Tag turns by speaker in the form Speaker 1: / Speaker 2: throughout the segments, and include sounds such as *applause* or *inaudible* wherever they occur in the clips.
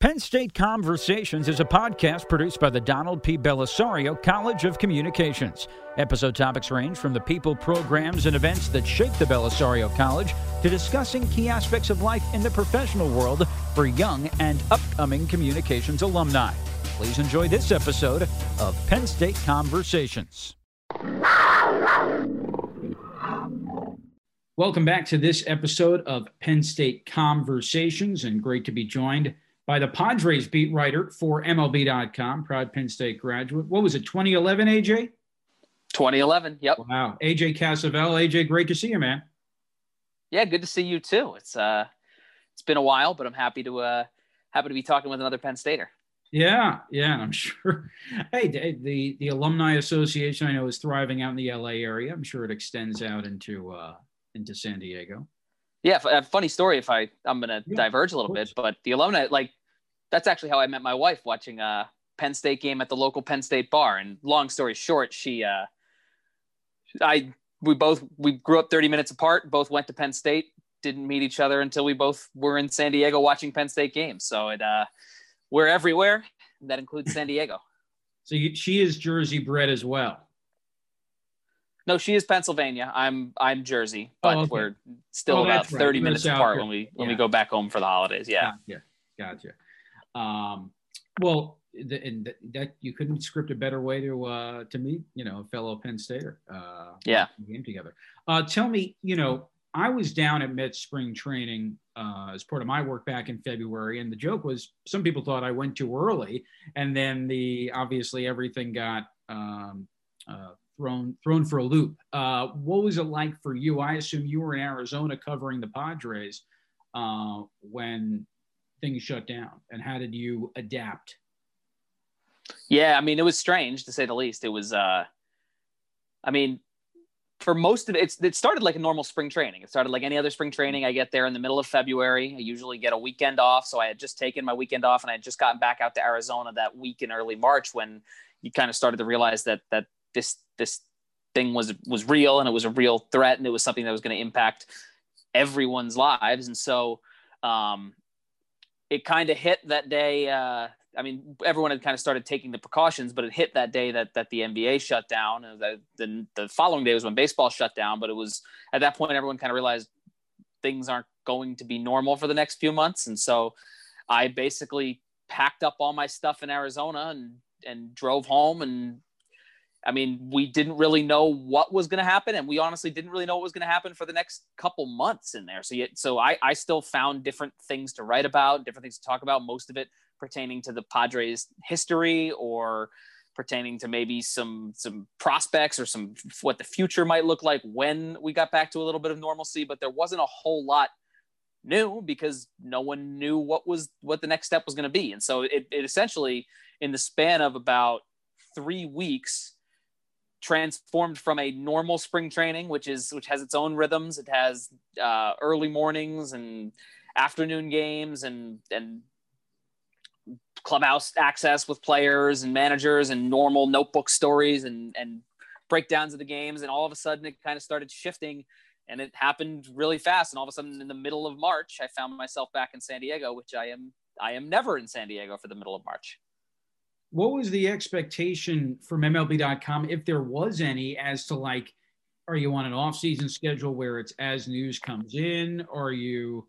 Speaker 1: Penn State Conversations is a podcast produced by the Donald P. Bellisario College of Communications. Episode topics range from the people, programs, and events that shape the Bellisario College to discussing key aspects of life in the professional world for young and upcoming communications alumni. Please enjoy this episode of Penn State Conversations. Welcome back to this episode of Penn State Conversations, and great to be joined by the Padres beat writer for MLB.com, proud Penn State graduate. What was it, 2011, AJ?
Speaker 2: 2011, yep.
Speaker 1: Wow. AJ Cassavell. AJ, great to see you, man.
Speaker 2: Yeah, good to see you too. It's uh it's been a while, but I'm happy to uh happy to be talking with another Penn Stater.
Speaker 1: Yeah, yeah, I'm *laughs* sure. Hey, the the alumni association I know is thriving out in the LA area. I'm sure it extends out into uh into San Diego.
Speaker 2: Yeah, a funny story. If I I'm gonna yeah, diverge a little bit, but the alumni like that's actually how I met my wife watching a Penn State game at the local Penn State bar. And long story short, she, uh, I, we both, we grew up 30 minutes apart, both went to Penn State, didn't meet each other until we both were in San Diego watching Penn State games. So it, uh, we're everywhere. That includes San Diego. *laughs*
Speaker 1: So you, she is Jersey bred as well.
Speaker 2: No, she is Pennsylvania. I'm I'm Jersey, but oh, okay. we're still oh, about 30 right. minutes apart when we when yeah. we go back home for the holidays. Yeah.
Speaker 1: Gotcha. Gotcha. Um, well, the, and that you couldn't script a better way to uh, to meet, you know, a fellow Penn Stater. Uh,
Speaker 2: yeah,
Speaker 1: game together. Uh, tell me, you know, I was down at Met spring training uh, as part of my work back in February, and the joke was some people thought I went too early, and then the obviously everything got um, uh, thrown thrown for a loop. Uh, what was it like for you? I assume you were in Arizona covering the Padres uh, when things shut down? And how did you adapt?
Speaker 2: Yeah i mean it was strange to say the least. It was uh i mean for most of it it started like a normal spring training. It started like any other spring training. I get there in the middle of february. I usually get a weekend off. So i had just taken my weekend off and i had just gotten back out to arizona that week in early march when you kind of started to realize that that this this thing was was real and it was a real threat and it was something that was going to impact everyone's lives. And so um, it kind of hit that day. Uh, I mean, everyone had kind of started taking the precautions, but it hit that day that that the NBA shut down. And the, the, the following day was when baseball shut down. But it was at that point everyone kind of realized things aren't going to be normal for the next few months, and so I basically packed up all my stuff in Arizona and and drove home and I mean, we didn't really know what was going to happen, and we honestly didn't really know what was going to happen for the next couple months in there. So, yet, so I, I still found different things to write about, different things to talk about. Most of it pertaining to the Padres' history, or pertaining to maybe some some prospects or some what the future might look like when we got back to a little bit of normalcy. But there wasn't a whole lot new because no one knew what was what the next step was going to be, and so it, it essentially in the span of about three weeks transformed from a normal spring training, which is which has its own rhythms. It has uh, early mornings and afternoon games and and clubhouse access with players and managers and normal notebook stories and and breakdowns of the games. And all of a sudden, it kind of started shifting. And it happened really fast. And all of a sudden, in the middle of March, I found myself back in San Diego, which I am I am never in San Diego for the middle of March
Speaker 1: what was the expectation from MLB.com, if there was any, as to like, are you on an off-season schedule where it's as news comes in? Are you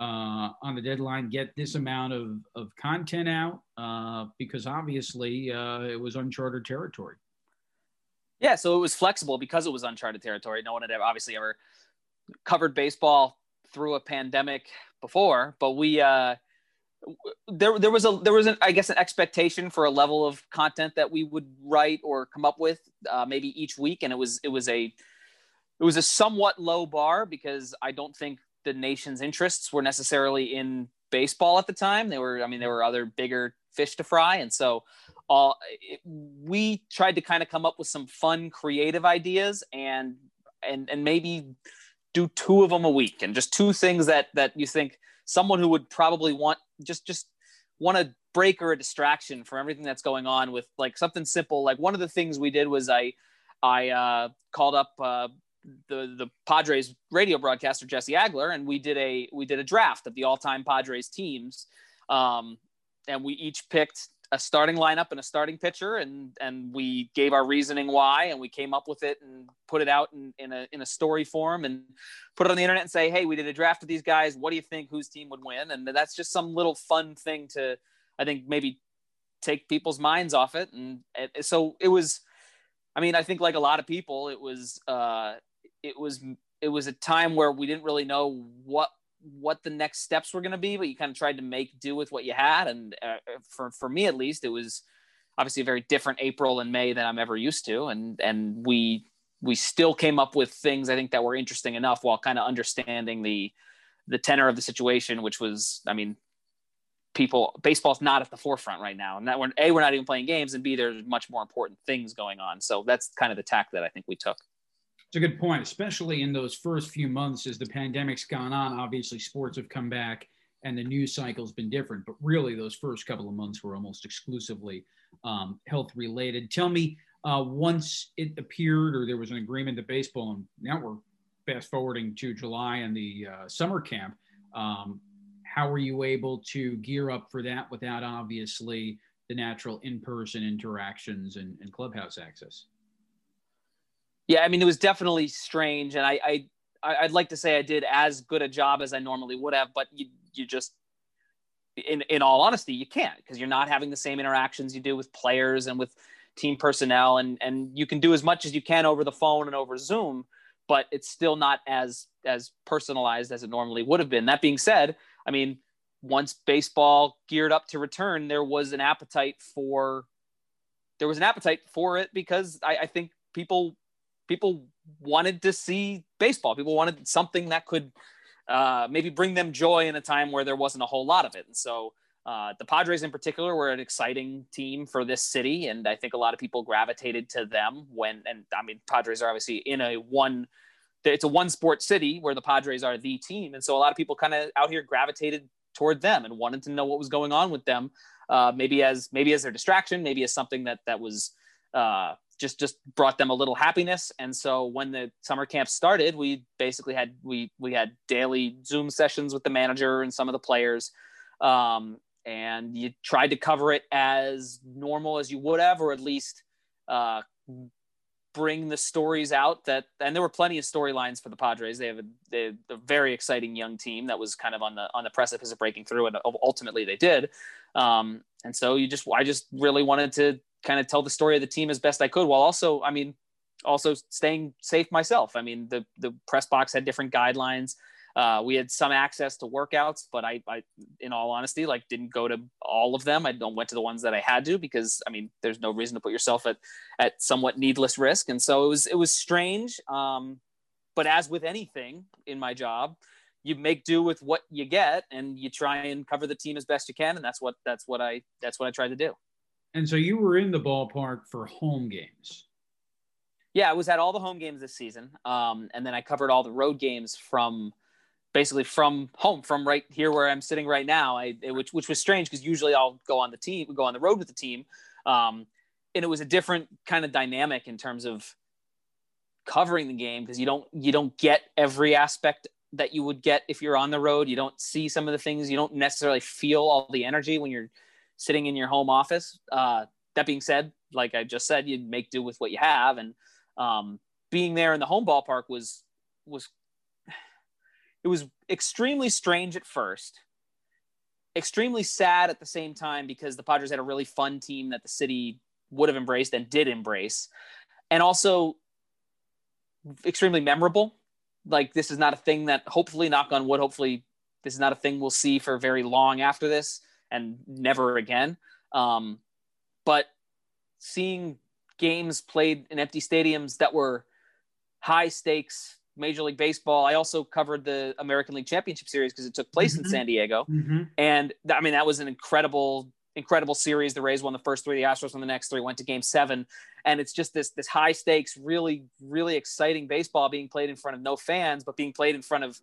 Speaker 1: uh, on the deadline get this amount of, of content out? Uh, because obviously uh, it was uncharted territory.
Speaker 2: Yeah, so it was flexible because it was uncharted territory. No one had ever, obviously ever covered baseball through a pandemic before, but we uh, there there was a there was an I guess an expectation for a level of content that we would write or come up with uh, maybe each week, and it was it was a it was a somewhat low bar because I don't think the nation's interests were necessarily in baseball at the time. They were I mean there were other bigger fish to fry, and so all it, we tried to kind of come up with some fun, creative ideas and and and maybe do two of them a week and just two things that that you think someone who would probably want just just want a break or a distraction from everything that's going on with like something simple. Like one of the things we did was I I uh, called up uh, the the Padres radio broadcaster Jesse Agler, and we did a we did a draft of the all time Padres teams. Um, and we each picked a starting lineup and a starting pitcher and and we gave our reasoning why and we came up with it and put it out in, in a in a story form and put it on the internet and say hey we did a draft of these guys. What do you think whose team would win? And that's just some little fun thing to i think maybe take people's minds off it. And it, so it was i mean i think like a lot of people it was uh it was it was a time where we didn't really know what what the next steps were going to be, but you kind of tried to make do with what you had. And uh, for for me at least, it was obviously a very different April and May than I'm ever used to. And and we we still came up with things I think that were interesting enough while kind of understanding the the tenor of the situation, which was, I mean, people baseball's not at the forefront right now, and that when a we're not even playing games, and b there's much more important things going on. So that's kind of the tack that I think we took.
Speaker 1: It's a good point, especially in those first few months as the pandemic's gone on. Obviously, sports have come back and the news cycle's been different, but really those first couple of months were almost exclusively um, health related. Tell me, uh, once it appeared or there was an agreement that baseball, and now we're fast forwarding to July and the uh, summer camp, um, how were you able to gear up for that without obviously the natural in person interactions and, and clubhouse access?
Speaker 2: Yeah, I mean, it was definitely strange, and I, I, I'd like to say I did as good a job as I normally would have, but you, you just, in, in all honesty, you can't because you're not having the same interactions you do with players and with team personnel, and and you can do as much as you can over the phone and over Zoom, but it's still not as as personalized as it normally would have been. That being said, I mean, once baseball geared up to return, there was an appetite for there was an appetite for it because I, I think people people wanted to see baseball. People wanted something that could uh, maybe bring them joy in a time where there wasn't a whole lot of it. And so uh, the Padres in particular were an exciting team for this city, and I think a lot of people gravitated to them when. And I mean, Padres are obviously in a one. It's a one sport city where the Padres are the team, and so a lot of people kind of out here gravitated toward them and wanted to know what was going on with them. Uh, maybe as maybe as their distraction, maybe as something that that was uh, just just brought them a little happiness. And so when the summer camp started, we basically had we we had daily Zoom sessions with the manager and some of the players. Um, and you tried to cover it as normal as you would have, or at least uh, bring the stories out that. And there were plenty of storylines for the Padres. They have a, they a, very exciting young team that was kind of on the on the precipice of breaking through, and ultimately they did. Um, and so you just, I just really wanted to kind of tell the story of the team as best I could while also, I mean, also staying safe myself. I mean, the, the press box had different guidelines. Uh, we had some access to workouts, but I, I, in all honesty, like didn't go to all of them. I don't went to the ones that I had to because I mean, there's no reason to put yourself at, at somewhat needless risk. And so it was, it was strange. Um, but as with anything in my job, you make do with what you get and you try and cover the team as best you can. And that's what, that's what I, that's what I tried to do.
Speaker 1: And so you were in the ballpark for home games.
Speaker 2: Yeah, I was at all the home games this season, um, and then I covered all the road games from basically from home, from right here where I'm sitting right now. I, which which was strange because usually I'll go on the team, go on the road with the team, um, and it was a different kind of dynamic in terms of covering the game because you don't you don't get every aspect that you would get if you're on the road. You don't see some of the things. You don't necessarily feel all the energy when you're sitting in your home office. Uh, that being said, like I just said, you'd make do with what you have, and um, being there in the home ballpark was was it was extremely strange at first, extremely sad at the same time because the Padres had a really fun team that the city would have embraced and did embrace, and also extremely memorable. Like this is not a thing that hopefully, knock on wood, hopefully this is not a thing we'll see for very long after this and never again. Um, but seeing games played in empty stadiums that were high stakes Major League Baseball. I also covered the American League Championship Series because it took place mm-hmm. in San Diego, mm-hmm. and I mean that was an incredible, incredible series. The Rays won the first three, the Astros won the next three, went to Game Seven, and it's just this this high stakes, really, really exciting baseball being played in front of no fans, but being played in front of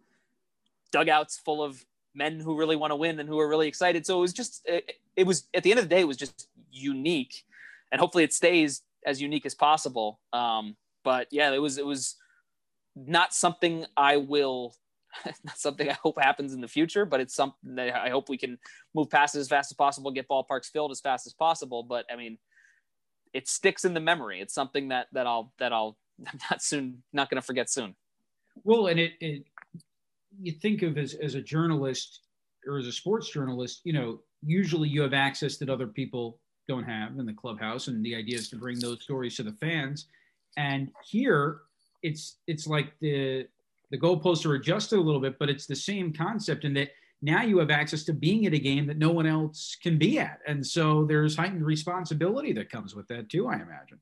Speaker 2: dugouts full of men who really want to win and who are really excited. So it was just, it, it, was at the end of the day, it was just unique, and hopefully it stays as unique as possible. Um, but yeah, it was it was not something I will *laughs* not something I hope happens in the future, but it's something that I hope we can move past as fast as possible, get ballparks filled as fast as possible. But I mean, it sticks in the memory. It's something that that I'll that I'll I'm *laughs* not soon not going to forget soon.
Speaker 1: Well, and it, it you think of as as a journalist or as a sports journalist, you know, usually you have access that other people don't have in the clubhouse, and the idea is to bring those stories to the fans. And here, it's it's like the the goalposts are adjusted a little bit, but it's the same concept in that now you have access to being at a game that no one else can be at. And so there's heightened responsibility that comes with that too, I imagine.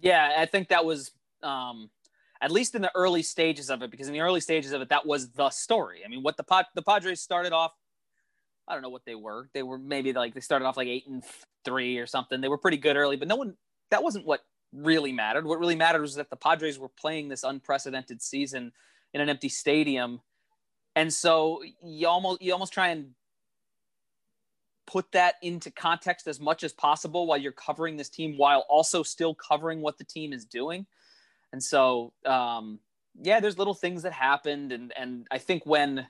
Speaker 2: Yeah, I think that was um, at least in the early stages of it, because in the early stages of it, that was the story. I mean, what the Pod- the Padres started off, I don't know what they were. They were maybe like they started off like eight and three or something. They were pretty good early, but no one. That wasn't what really mattered. What really mattered was that the Padres were playing this unprecedented season in an empty stadium and so you almost you almost try and put that into context as much as possible while you're covering this team while also still covering what the team is doing and so um, yeah there's little things that happened and and i think when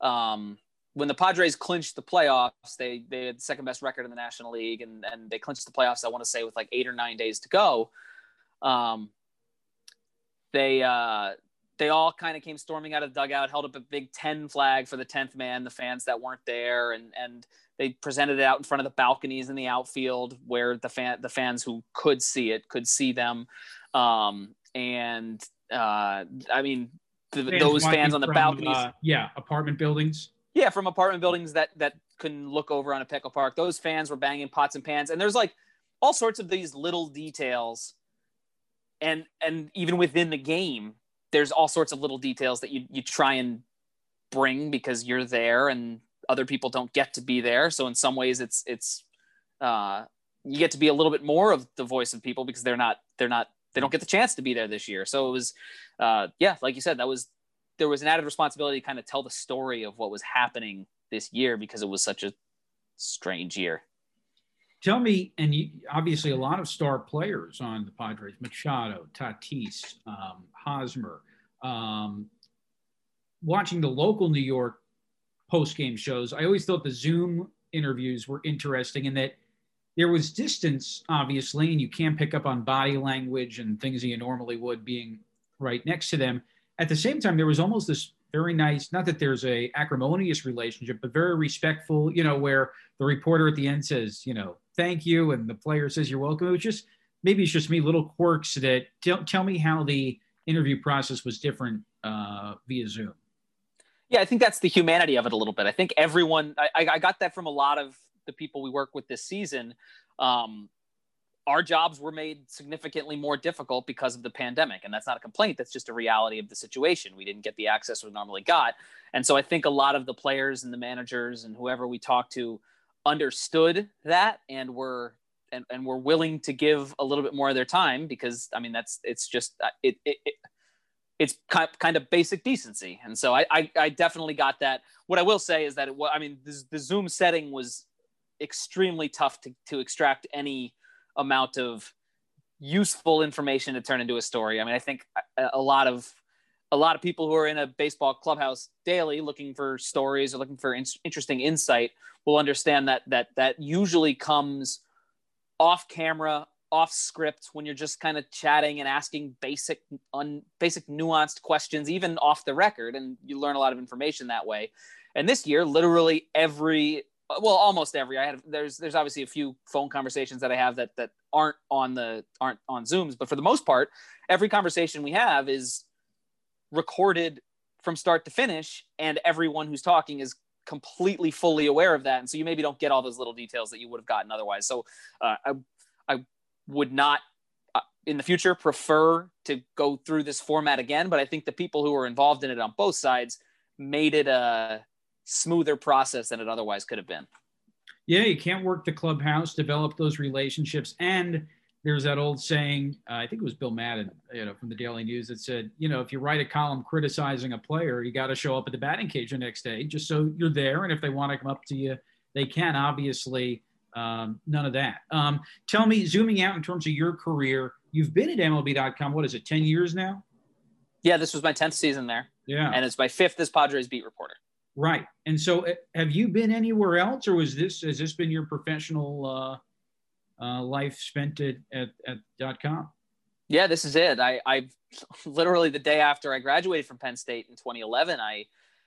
Speaker 2: um, when the padres clinched the playoffs they they had the second best record in the national league and and they clinched the playoffs i want to say with like eight or nine days to go um, they uh, they all kind of came storming out of the dugout, held up a big 10 flag for the 10th man, the fans that weren't there. And, and they presented it out in front of the balconies in the outfield where the fan, the fans who could see it could see them. Um, and, uh, I mean, the, fans those fans on the from, balconies. Uh,
Speaker 1: yeah. Apartment buildings.
Speaker 2: Yeah. From apartment buildings that, that couldn't look over on a Petco Park. Those fans were banging pots and pans. And there's like all sorts of these little details and, and even within the game, there's all sorts of little details that you you try and bring because you're there and other people don't get to be there. So in some ways, it's it's uh, you get to be a little bit more of the voice of people because they're not they're not they don't get the chance to be there this year. So it was uh, yeah, like you said, that was there was an added responsibility to kind of tell the story of what was happening this year because it was such a strange year.
Speaker 1: Tell me, and you, obviously a lot of star players on the Padres: Machado, Tatis, um, Hosmer. Um, watching the local New York post game shows, I always thought the Zoom interviews were interesting in that there was distance, obviously, and you can't pick up on body language and things that you normally would being right next to them. At the same time, there was almost this very nice, not that there's a acrimonious relationship, but very respectful, you know, where the reporter at the end says, you know, thank you, and the player says you're welcome. It was just maybe it's just me, little quirks that tell, tell me how the interview process was different uh, via Zoom.
Speaker 2: Yeah, I think that's the humanity of it a little bit. I think everyone, I, I got that from a lot of the people we work with this season. Um, our jobs were made significantly more difficult because of the pandemic. And that's not a complaint. That's just a reality of the situation. We didn't get the access we normally got. And so I think a lot of the players and the managers and whoever we talked to understood that and were and, and were willing to give a little bit more of their time because I mean that's it's just uh, it, it, it it's kind of basic decency and so I, I, I definitely got that what I will say is that it, I mean the, the Zoom setting was extremely tough to, to extract any amount of useful information to turn into a story. I mean I think a, a lot of a lot of people who are in a baseball clubhouse daily looking for stories or looking for in- interesting insight will understand that that that usually comes off camera off script when you're just kind of chatting and asking basic un, basic nuanced questions even off the record and you learn a lot of information that way. And this year literally every well almost every i had there's there's obviously a few phone conversations that i have that that aren't on the aren't on zooms but for the most part every conversation we have is recorded from start to finish and everyone who's talking is completely fully aware of that and so you maybe don't get all those little details that you would have gotten otherwise. So uh, I, I would not uh, in the future prefer to go through this format again but i think the people who were involved in it on both sides made it a smoother process than it otherwise could have been
Speaker 1: yeah you can't work the clubhouse develop those relationships and there's that old saying, uh, I think it was Bill Madden, you know, from the Daily News that said, you know, if you write a column criticizing a player, you got to show up at the batting cage the next day just so you're there. And if they want to come up to you, they can. Obviously, um, none of that. Um, tell me, zooming out in terms of your career, you've been at MLB.com. What is it, 10 years now?
Speaker 2: Yeah, this was my 10th season there.
Speaker 1: Yeah.
Speaker 2: And it's my fifth as Padres beat reporter.
Speaker 1: Right. And so uh, have you been anywhere else or was this, has this been your professional uh, uh, life spent at, at, at dot com?
Speaker 2: Yeah, this is it. I, I *laughs* literally the day after I graduated from Penn State in 2011, I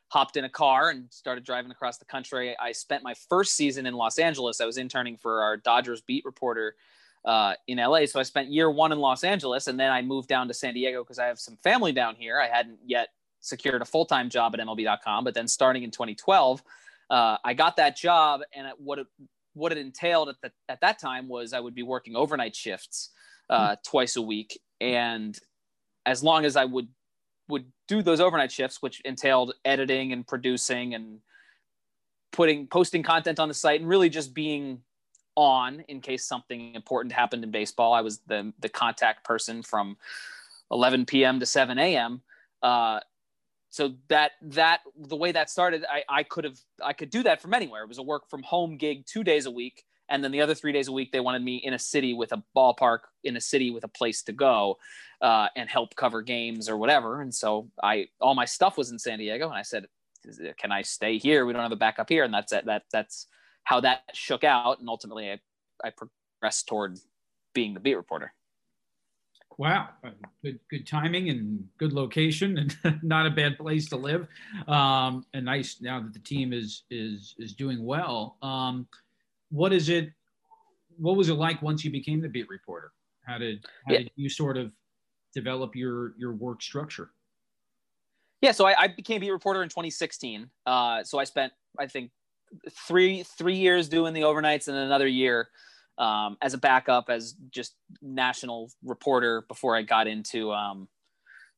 Speaker 2: hopped in a car and started driving across the country. I spent my first season in Los Angeles. I was interning for our Dodgers beat reporter uh, in LA. So I spent year one in Los Angeles, and then I moved down to San Diego because I have some family down here. I hadn't yet secured a full time job at MLB.com, but then starting in 2012, uh, I got that job, and what it what it entailed at the, at that time was I would be working overnight shifts uh, twice a week, and as long as I would would do those overnight shifts, which entailed editing and producing and putting posting content on the site and really just being on in case something important happened in baseball. I was the the contact person from 11 p.m. to 7 a.m. Uh, so that that the way that started, I, I could have I could do that from anywhere. It was a work from home gig two days a week, and then the other three days a week they wanted me in a city with a ballpark, in a city with a place to go, uh, and help cover games or whatever. And so I all my stuff was in San Diego, and I said, "Can I stay here? We don't have a backup here." And that's that that's how that shook out, and ultimately I, I progressed toward being the beat reporter.
Speaker 1: Wow, good good timing and good location, and *laughs* not a bad place to live. Um, and nice now that the team is is is doing well. Um, what is it? What was it like once you became the beat reporter? How did how yeah. did you sort of develop your your work structure?
Speaker 2: Yeah, so I, I became beat reporter in 2016. Uh, so I spent I think three three years doing the overnights and another year um, as a backup as just national reporter before I got into um,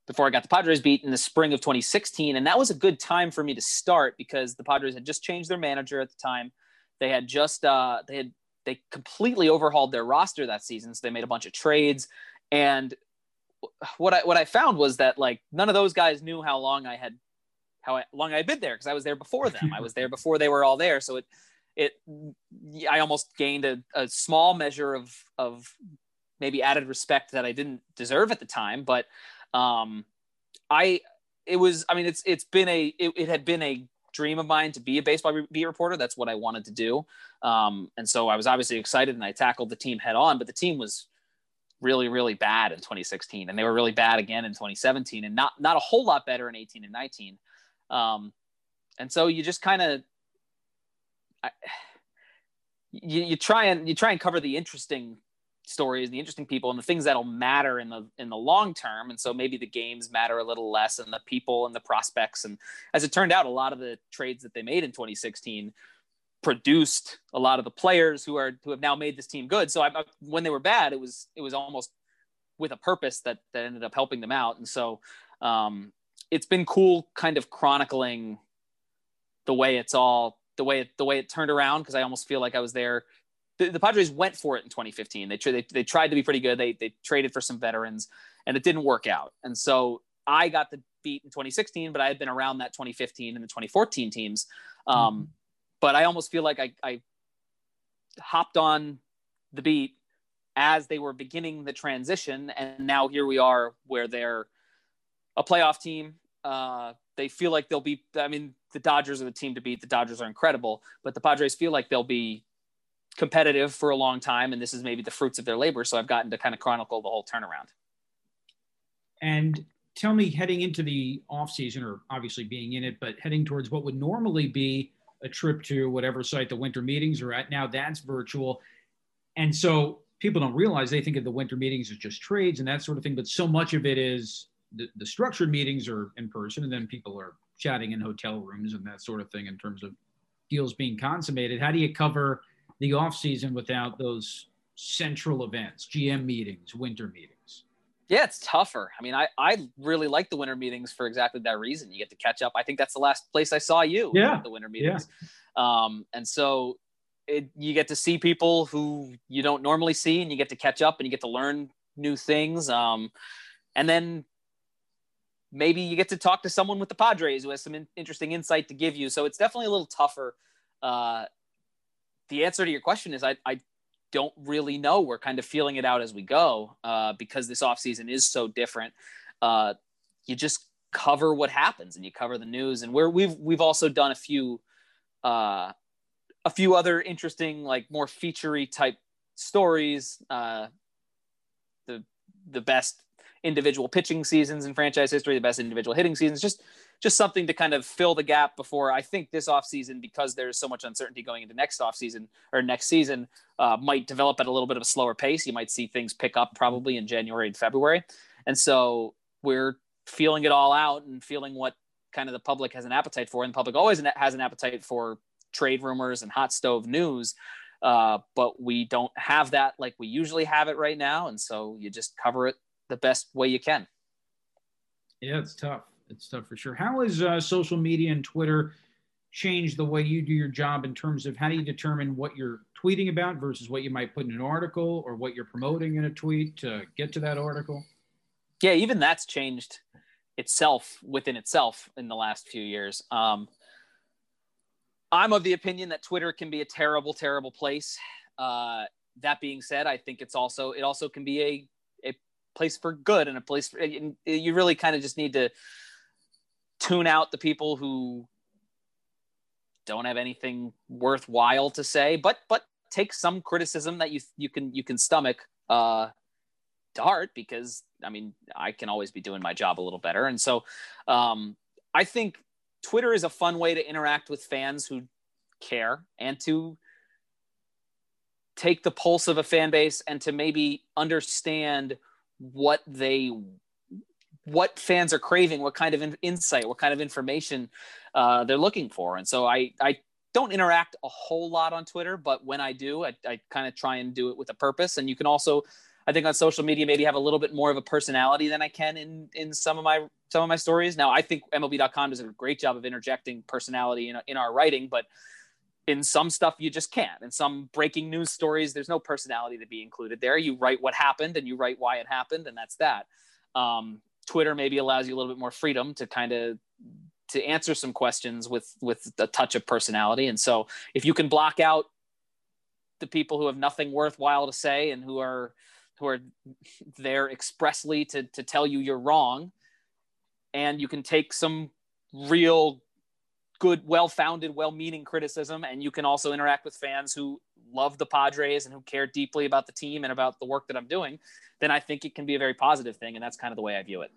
Speaker 2: before I got the Padres beat in the spring of 2016, and that was a good time for me to start because the Padres had just changed their manager at the time. They had just uh, they had they completely overhauled their roster that season, so they made a bunch of trades. And what I what I found was that like none of those guys knew how long I had how long I had been there because I was there before them. I was there before they were all there. So it, it, I almost gained a, a small measure of, of maybe added respect that I didn't deserve at the time. But, um, I, it was, I mean, it's, it's been a, it, it had been a dream of mine to be a baseball beat reporter. That's what I wanted to do. Um, and so I was obviously excited and I tackled the team head on, but the team was really, really bad in 2016 and they were really bad again in 2017 and not, not a whole lot better in 18 and 19. Um, and so you just kind of you, you try and you try and cover the interesting stories, the interesting people, and the things that'll matter in the in the long term. And so maybe the games matter a little less, and the people and the prospects. And as it turned out, a lot of the trades that they made in 2016 produced a lot of the players who are who have now made this team good. So I, when they were bad, it was it was almost with a purpose that that ended up helping them out. And so um, it's been cool kind of chronicling the way it's all the way it, the way it turned around because I almost feel like I was there. The, the Padres went for it in 2015. They, they they tried to be pretty good. They they traded for some veterans, and it didn't work out. And so I got the beat in 2016, but I had been around that 2015 and the 2014 teams. Um, mm-hmm. But I almost feel like I, I hopped on the beat as they were beginning the transition, and now here we are where they're a playoff team. Uh, they feel like they'll be. I mean, the Dodgers are the team to beat. The Dodgers are incredible, but the Padres feel like they'll be competitive for a long time, and this is maybe the fruits of their labor. So I've gotten to kind of chronicle the whole turnaround.
Speaker 1: And tell me, heading into the off season, or obviously being in it, but heading towards what would normally be a trip to whatever site the winter meetings are at. Now that's virtual, and so people don't realize they think of the winter meetings as just trades and that sort of thing, but so much of it is the, the structured meetings are in person, and then people are chatting in hotel rooms and that sort of thing in terms of deals being consummated. How do you cover the off season without those central events, GM meetings, winter meetings?
Speaker 2: Yeah, it's tougher. I mean, I, I really like the winter meetings for exactly that reason. You get to catch up. I think that's the last place I saw you.
Speaker 1: Yeah.
Speaker 2: The winter meetings. Yeah. Um, and so it, you get to see people who you don't normally see and you get to catch up and you get to learn new things. Um, and then maybe you get to talk to someone with the Padres who has some in- interesting insight to give you. So it's definitely a little tougher. Uh, the answer to your question is I, I don't really know. We're kind of feeling it out as we go uh, because this offseason is so different. Uh, you just cover what happens and you cover the news. And we've we've also done a few uh, a few other interesting, like more featurey type stories. Uh, the the best individual pitching seasons in franchise history, the best individual hitting seasons, just just something to kind of fill the gap before I think this offseason, because there's so much uncertainty going into next offseason or next season, uh, might develop at a little bit of a slower pace. You might see things pick up probably in January and February. And so we're feeling it all out and feeling what kind of the public has an appetite for. And the public always has an appetite for trade rumors and hot stove news. Uh, but we don't have that like we usually have it right now. And so you just cover it the best way you can.
Speaker 1: Yeah, it's tough. It's tough for sure. How has uh, social media and Twitter changed the way you do your job in terms of how do you determine what you're tweeting about versus what you might put in an article or what you're promoting in a tweet to get to that article?
Speaker 2: Yeah, even that's changed itself within itself in the last few years. Um, I'm of the opinion that Twitter can be a terrible, terrible place. Uh, that being said, I think it's also it also can be a a place for good and a place for, you really kind of just need to tune out the people who don't have anything worthwhile to say, but but take some criticism that you you can you can stomach uh, to heart because I mean I can always be doing my job a little better, and so um, I think Twitter is a fun way to interact with fans who care and to take the pulse of a fan base and to maybe understand what they what fans are craving, what kind of insight, what kind of information uh, they're looking for. And so I, I don't interact a whole lot on Twitter, but when I do, I, I kind of try and do it with a purpose. And you can also, I think on social media, maybe have a little bit more of a personality than I can in, in some of my, some of my stories. Now I think MLB.com does a great job of interjecting personality in, in our writing, but in some stuff you just can't. In some breaking news stories, there's no personality to be included there. You write what happened and you write why it happened, and that's that. Um, Twitter maybe allows you a little bit more freedom to kind of to answer some questions with with a touch of personality. And so if you can block out the people who have nothing worthwhile to say and who are who are there expressly to to tell you you're wrong, and you can take some real good, well-founded, well-meaning criticism, and you can also interact with fans who love the Padres and who care deeply about the team and about the work that I'm doing, then I think it can be a very positive thing. And that's kind of the way I view it.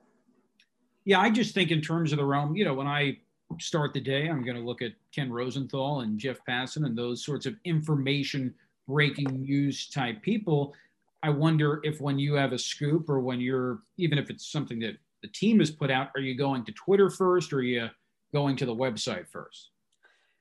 Speaker 1: Yeah, I just think in terms of the realm, you know, when I start the day, I'm going to look at Ken Rosenthal and Jeff Passan and those sorts of information breaking news type people. I wonder if when you have a scoop or when you're, even if it's something that the team has put out, are you going to Twitter first or are you going to the website first?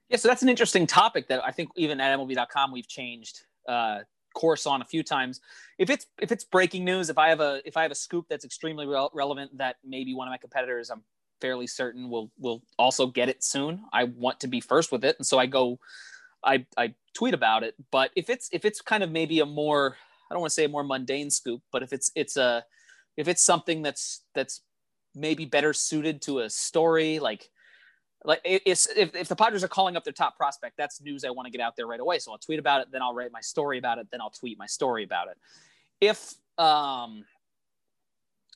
Speaker 2: Yeah, so that's an interesting topic that I think even at MLB.com we've changed uh, course on a few times. If it's if it's breaking news, if I have a if I have a scoop that's extremely re- relevant that maybe one of my competitors, I'm fairly certain will will also get it soon. I want to be first with it, and so I go, I I tweet about it. But if it's if it's kind of maybe a more I don't want to say a more mundane scoop, but if it's it's a if it's something that's that's maybe better suited to a story like like if, if the Padres are calling up their top prospect, that's news I want to get out there right away. So I'll tweet about it, then I'll write my story about it, then I'll tweet my story about it. If um,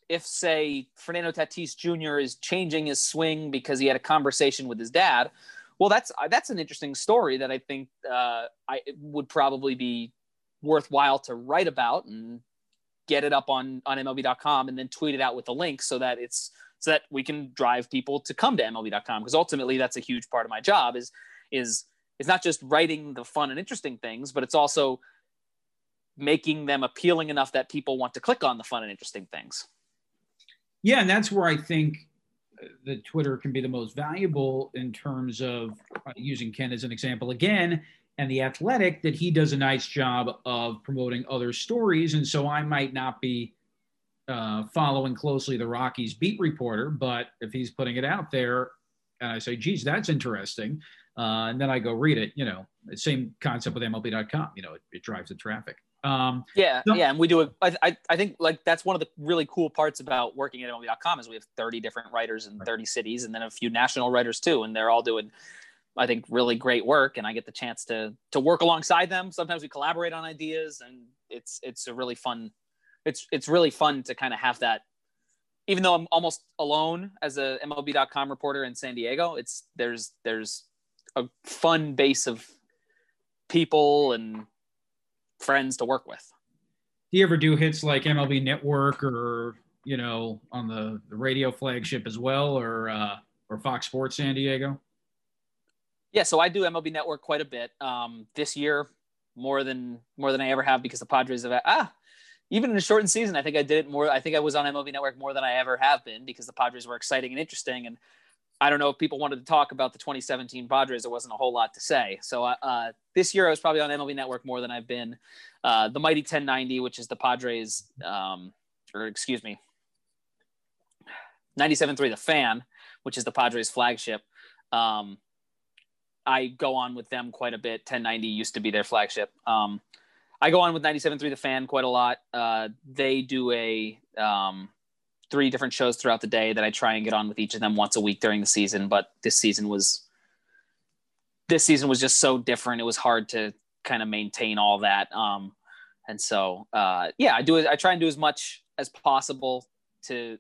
Speaker 2: if say Fernando Tatis Jr. is changing his swing because he had a conversation with his dad, well, that's that's an interesting story that I think uh, I would probably be worthwhile to write about and get it up on on MLB.com and then tweet it out with the link so that it's so that we can drive people to come to MLB.com because ultimately that's a huge part of my job is is it's not just writing the fun and interesting things, but it's also making them appealing enough that people want to click on the fun and interesting things.
Speaker 1: Yeah, and that's where I think uh, that Twitter can be the most valuable in terms of uh, using Ken as an example again, and the athletic that he does a nice job of promoting other stories. And so I might not be uh, following closely the Rockies beat reporter, but if he's putting it out there, and I say, geez, that's interesting, uh, and then I go read it, you know, same concept with MLB.com, you know, it, it drives the traffic. Um,
Speaker 2: yeah, so- yeah, and we do it. I, I think like that's one of the really cool parts about working at MLB.com is we have 30 different writers in 30 cities, and then a few national writers too, and they're all doing, I think, really great work, and I get the chance to to work alongside them. Sometimes we collaborate on ideas, and it's it's a really fun it's it's really fun to kind of have that even though I'm almost alone as a MLB.com reporter in San Diego, it's there's there's a fun base of people and friends to work with.
Speaker 1: Do you ever do hits like MLB Network or you know on the, the radio flagship as well, or uh, or Fox Sports San Diego?
Speaker 2: Yeah, so I do MLB Network quite a bit. Um, this year, more than more than I ever have because the Padres have ah even in a shortened season, I think I did it more. I think I was on MLB Network more than I ever have been because the Padres were exciting and interesting. And I don't know if people wanted to talk about the 2017 Padres. There wasn't a whole lot to say. So uh, uh, this year I was probably on MLB Network more than I've been. Uh, the Mighty 1090, which is the Padres, um, or excuse me, 97.3 The Fan, which is the Padres flagship. Um, I go on with them quite a bit. 1090 used to be their flagship. Um, I go on with 97.3 The Fan quite a lot. Uh, they do a um, three different shows throughout the day that I try and get on with each of them once a week during the season. But this season was this season was just so different. It was hard to kind of maintain all that. Um, and so, uh, yeah, I do. I try and do as much as possible to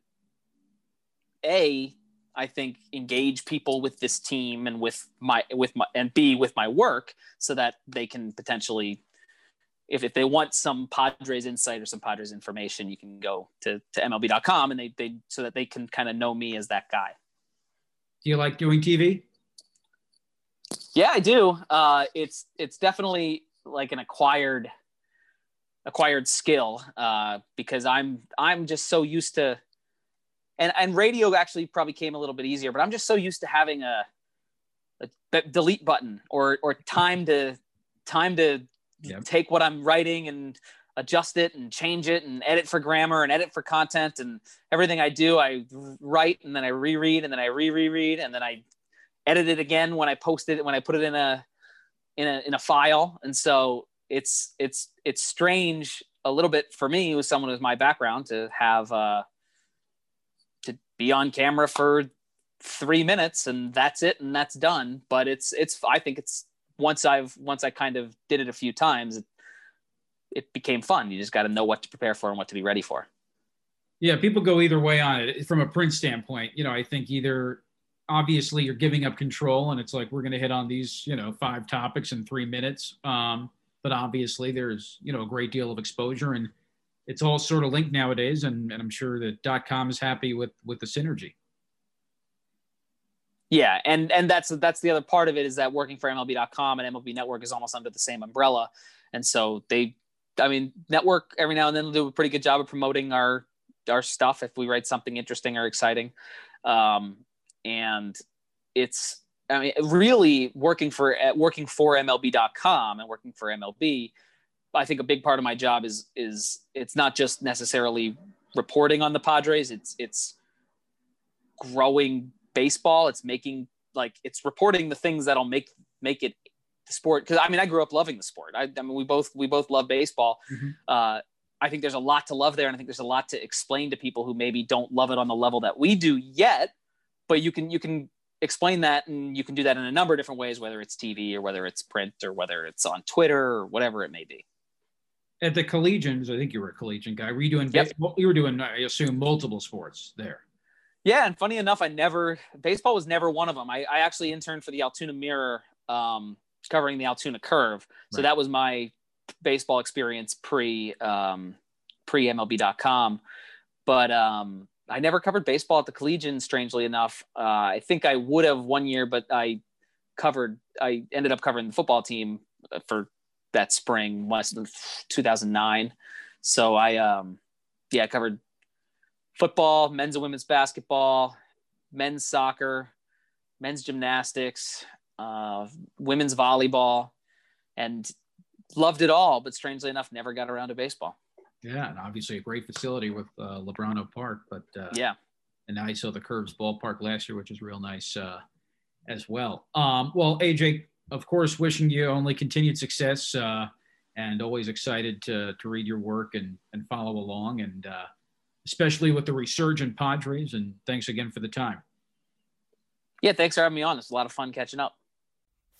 Speaker 2: a, I think engage people with this team and with my with my and b with my work so that they can potentially if, if they want some Padres insight or some Padres information, you can go to, to MLB.com and they, they so that they can kind of know me as that guy.
Speaker 1: Do you like doing TV?
Speaker 2: Yeah, I do. Uh, it's it's definitely like an acquired acquired skill uh, because I'm I'm just so used to and and radio actually probably came a little bit easier, but I'm just so used to having a, a delete button or or time to time to yep. take what I'm writing and adjust it and change it and edit for grammar and edit for content and everything I do, I write and then I reread and then I re-reread and then I edit it again when I post it when I put it in a in a in a file. And so it's it's it's strange a little bit for me with someone with my background to have uh to be on camera for three minutes and that's it and that's done. But it's it's I think it's once I've once I kind of did it a few times, it, it became fun. You just got to know what to prepare for and what to be ready for.
Speaker 1: Yeah, people go either way on it. From a print standpoint, you know, I think either obviously you're giving up control and it's like we're going to hit on these, you know, five topics in three minutes. Um, but obviously there's, you know, a great deal of exposure and it's all sort of linked nowadays. And, and I'm sure that com is happy with with the synergy.
Speaker 2: Yeah, and and that's that's the other part of it is that working for MLB.com and MLB Network is almost under the same umbrella, and so they, I mean, Network every now and then do a pretty good job of promoting our our stuff if we write something interesting or exciting, um, and it's I mean really working for working for MLB.com and working for MLB. I think a big part of my job is is it's not just necessarily reporting on the Padres. It's it's growing baseball. It's making like it's reporting the things that'll make make it the sport. Because I mean, I grew up loving the sport. I, I mean, we both we both love baseball. Mm-hmm. Uh, I think there's a lot to love there, and I think there's a lot to explain to people who maybe don't love it on the level that we do yet. But you can you can explain that, and you can do that in a number of different ways, whether it's TV or whether it's print or whether it's on Twitter or whatever it may be.
Speaker 1: At the Collegians, I think you were a Collegian guy. Were you doing? Yep. You were doing, I assume, multiple sports there.
Speaker 2: Yeah, and funny enough, I never baseball was never one of them. I, I actually interned for the Altoona Mirror, um, covering the Altoona Curve. So right. that was my baseball experience pre um, pre MLB.com. But um, I never covered baseball at the Collegian. Strangely enough, uh, I think I would have one year, but I covered. I ended up covering the football team for that spring, was 2009. So I, um, yeah, I covered football, men's and women's basketball, men's soccer, men's gymnastics, uh, women's volleyball, and loved it all. But strangely enough, never got around to baseball.
Speaker 1: Yeah, and obviously a great facility with uh, Lubrano Park. But uh,
Speaker 2: yeah,
Speaker 1: and now I saw the Curves ballpark last year, which is real nice uh, as well. Um, well, AJ, of course, wishing you only continued success. Uh, and always excited to, to read your work and, and follow along. And uh, especially with the resurgent Padres. And thanks again for the time.
Speaker 2: Yeah, thanks for having me on. It's a lot of fun catching up.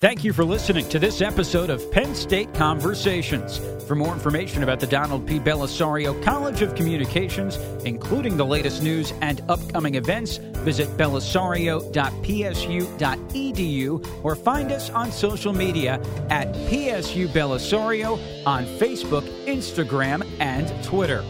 Speaker 1: Thank you for listening to this episode of Penn State Conversations. For more information about the Donald P. Bellisario College of Communications, including the latest news and upcoming events, visit bellisario.psu.edu or find us on social media at PSU Bellisario on Facebook, Instagram, and Twitter.